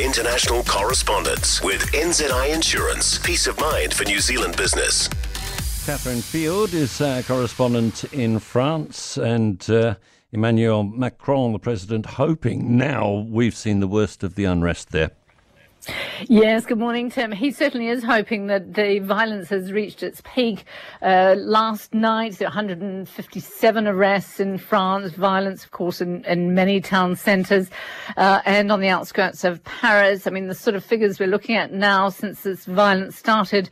international correspondence with NZI Insurance. Peace of mind for New Zealand business. Catherine Field is our correspondent in France, and uh, Emmanuel Macron, the president, hoping now we've seen the worst of the unrest there. Yes, good morning, Tim. He certainly is hoping that the violence has reached its peak. Uh, last night, 157 arrests in France, violence, of course, in, in many town centres uh, and on the outskirts of Paris. I mean, the sort of figures we're looking at now since this violence started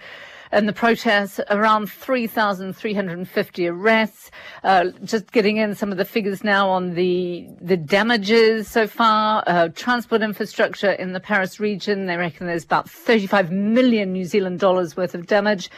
and the protests, around 3,350 arrests. Uh, just getting in some of the figures now on the the damages so far. Uh, transport infrastructure in the Paris region, they reckon there's about 35 million New Zealand dollars worth of damage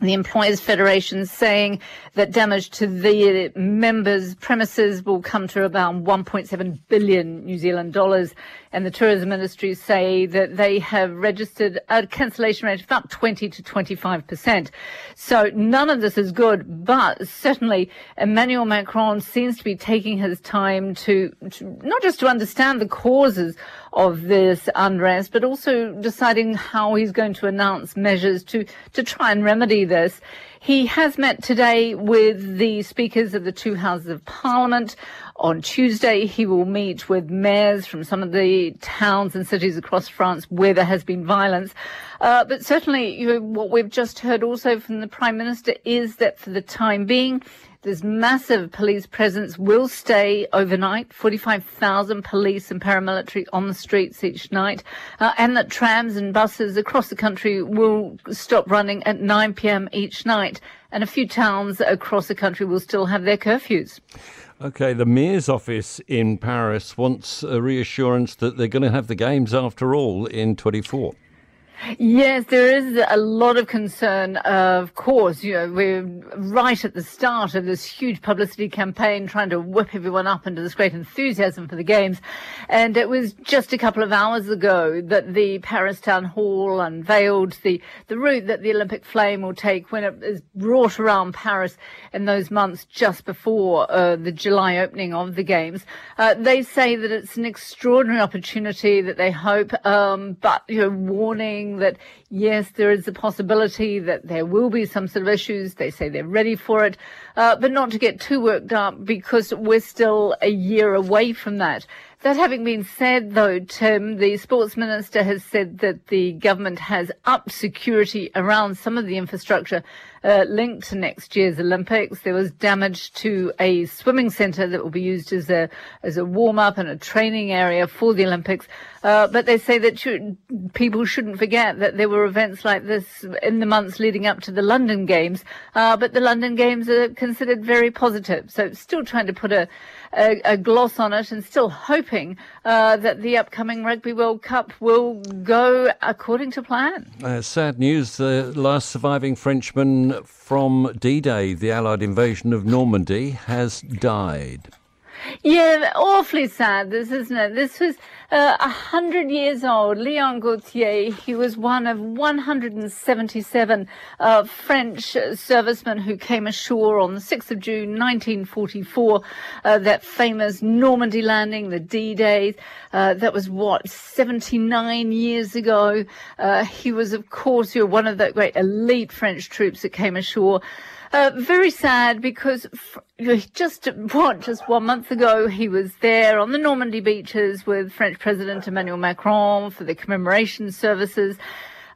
the Employers Federation saying that damage to the members' premises will come to about 1.7 billion New Zealand dollars. And the tourism industry say that they have registered a cancellation rate of about 20 to 25 percent. So none of this is good, but certainly Emmanuel Macron seems to be taking his time to, to not just to understand the causes of this unrest, but also deciding how he's going to announce measures to, to try and remedy this. He has met today with the speakers of the two houses of parliament. On Tuesday, he will meet with mayors from some of the towns and cities across France where there has been violence. Uh, but certainly, you know, what we've just heard also from the Prime Minister is that for the time being, this massive police presence will stay overnight, 45,000 police and paramilitary on the streets each night, uh, and that trams and buses across the country will stop running at 9 p.m. each night. And a few towns across the country will still have their curfews. Okay, the mayor's office in Paris wants a reassurance that they're going to have the games after all in 24. Yes, there is a lot of concern. Of course, you know, we're right at the start of this huge publicity campaign trying to whip everyone up into this great enthusiasm for the games. And it was just a couple of hours ago that the Paris Town Hall unveiled the, the route that the Olympic flame will take when it is brought around Paris in those months just before uh, the July opening of the games. Uh, they say that it's an extraordinary opportunity that they hope, um, but, you know, warning that yes, there is a possibility that there will be some sort of issues. They say they're ready for it, uh, but not to get too worked up because we're still a year away from that. That having been said, though, Tim, the sports minister has said that the government has upped security around some of the infrastructure uh, linked to next year's Olympics. There was damage to a swimming centre that will be used as a as a warm up and a training area for the Olympics. Uh, but they say that should, people shouldn't forget that there were events like this in the months leading up to the London Games. Uh, but the London Games are considered very positive. So still trying to put a a, a gloss on it and still hoping uh, that the upcoming Rugby World Cup will go according to plan. Uh, sad news the last surviving Frenchman from D Day, the Allied invasion of Normandy, has died. Yeah, awfully sad, this isn't it? This was uh, a uh, hundred years old, Leon Gautier. He was one of 177 uh, French servicemen who came ashore on the 6th of June 1944. Uh, that famous Normandy landing, the D-Day, Uh, that was what 79 years ago. Uh, he was, of course, one of the great elite French troops that came ashore. Uh, very sad because just what just one month ago he was there on the Normandy beaches with French President Emmanuel Macron for the commemoration services.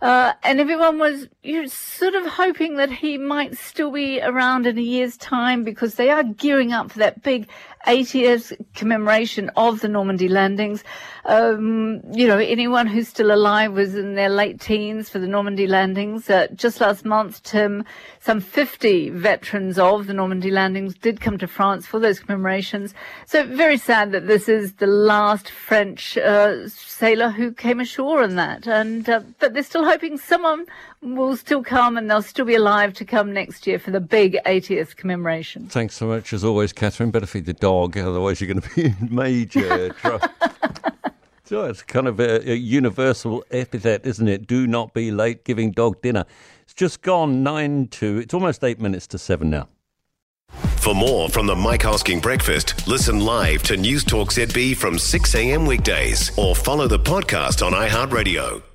Uh, and everyone was you sort of hoping that he might still be around in a year's time because they are gearing up for that big 80th commemoration of the Normandy landings. Um, you know, anyone who's still alive was in their late teens for the Normandy landings. Uh, just last month, Tim, some 50 veterans of the Normandy landings did come to France for those commemorations. So very sad that this is the last French uh, sailor who came ashore in that. And uh, but they're still hoping someone will still come and they'll still be alive to come next year for the big 80th commemoration. Thanks so much, as always, Catherine. Better feed the dog, otherwise, you're going to be in major trouble. So it's kind of a, a, universal epithet, isn't it? Do not be late giving dog dinner. It's just gone nine to, it's almost eight minutes to seven now. For more from the Mike Hosking Breakfast, listen live to News Talk ZB from 6 a.m. weekdays or follow the podcast on iHeartRadio.